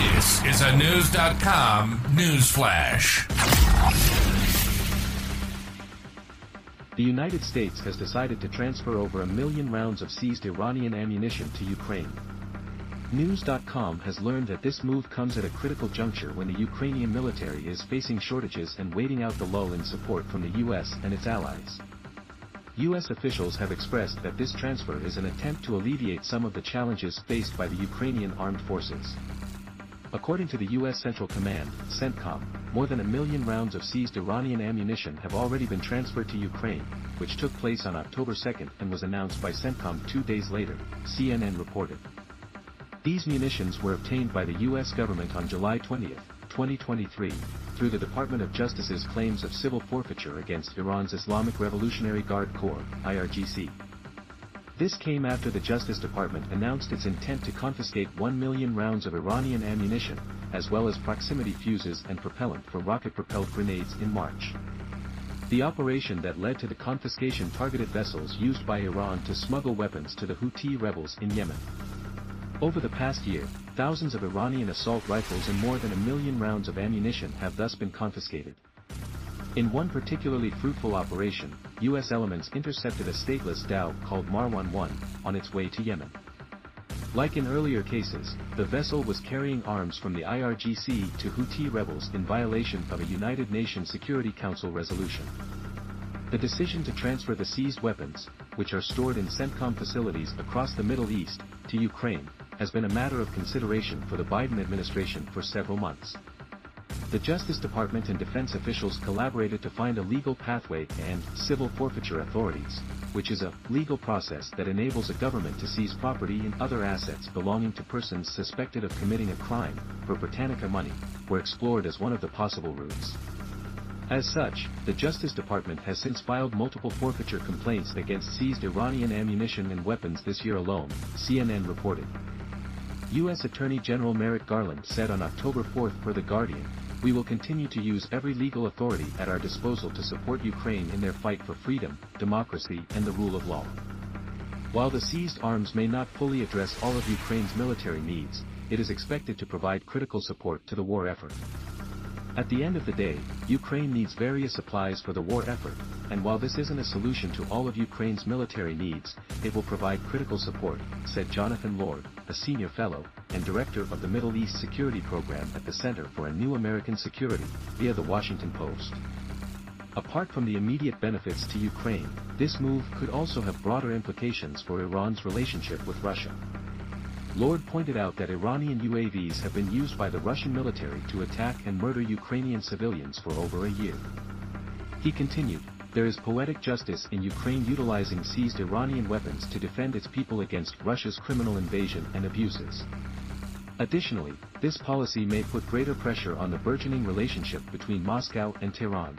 This is a Knewz.com news flash. The United States has decided to transfer over a million rounds of seized Iranian ammunition to Ukraine. Knewz.com has learned that this move comes at a critical juncture when the Ukrainian military is facing shortages and waiting out the lull in support from the US and its allies. U.S. officials have expressed that this transfer is an attempt to alleviate some of the challenges faced by the Ukrainian armed forces. According to the U.S. Central Command, CENTCOM, more than a million rounds of seized Iranian ammunition have already been transferred to Ukraine, which took place on October 2 and was announced by CENTCOM two days later, CNN reported. These munitions were obtained by the U.S. government on July 20, 2023, through the Department of Justice's claims of civil forfeiture against Iran's Islamic Revolutionary Guard Corps, IRGC. This came after the Justice Department announced its intent to confiscate 1 million rounds of Iranian ammunition, as well as proximity fuses and propellant for rocket-propelled grenades in March. The operation that led to the confiscation targeted vessels used by Iran to smuggle weapons to the Houthi rebels in Yemen. Over the past year, thousands of Iranian assault rifles and more than a million rounds of ammunition have thus been confiscated. In one particularly fruitful operation, U.S. elements intercepted a stateless dhow called Marwan 1, on its way to Yemen. Like in earlier cases, the vessel was carrying arms from the IRGC to Houthi rebels in violation of a United Nations Security Council resolution. The decision to transfer the seized weapons, which are stored in CENTCOM facilities across the Middle East, to Ukraine, has been a matter of consideration for the Biden administration for several months. The Justice Department and defense officials collaborated to find a legal pathway and civil forfeiture authorities, which is a legal process that enables a government to seize property and other assets belonging to persons suspected of committing a crime, for Britannica money, were explored as one of the possible routes. As such, the Justice Department has since filed multiple forfeiture complaints against seized Iranian ammunition and weapons this year alone, CNN reported. U.S. Attorney General Merrick Garland said on October 4 for The Guardian, we will continue to use every legal authority at our disposal to support Ukraine in their fight for freedom, democracy and the rule of law. While the seized arms may not fully address all of Ukraine's military needs, it is expected to provide critical support to the war effort. At the end of the day, Ukraine needs various supplies for the war effort, and while this isn't a solution to all of Ukraine's military needs, it will provide critical support, said Jonathan Lord, a senior fellow, and director of the Middle East Security Program at the Center for a New American Security, via the Washington Post. Apart from the immediate benefits to Ukraine, this move could also have broader implications for Iran's relationship with Russia. Lord pointed out that Iranian UAVs have been used by the Russian military to attack and murder Ukrainian civilians for over a year. He continued, there is poetic justice in Ukraine utilizing seized Iranian weapons to defend its people against Russia's criminal invasion and abuses. Additionally, this policy may put greater pressure on the burgeoning relationship between Moscow and Tehran.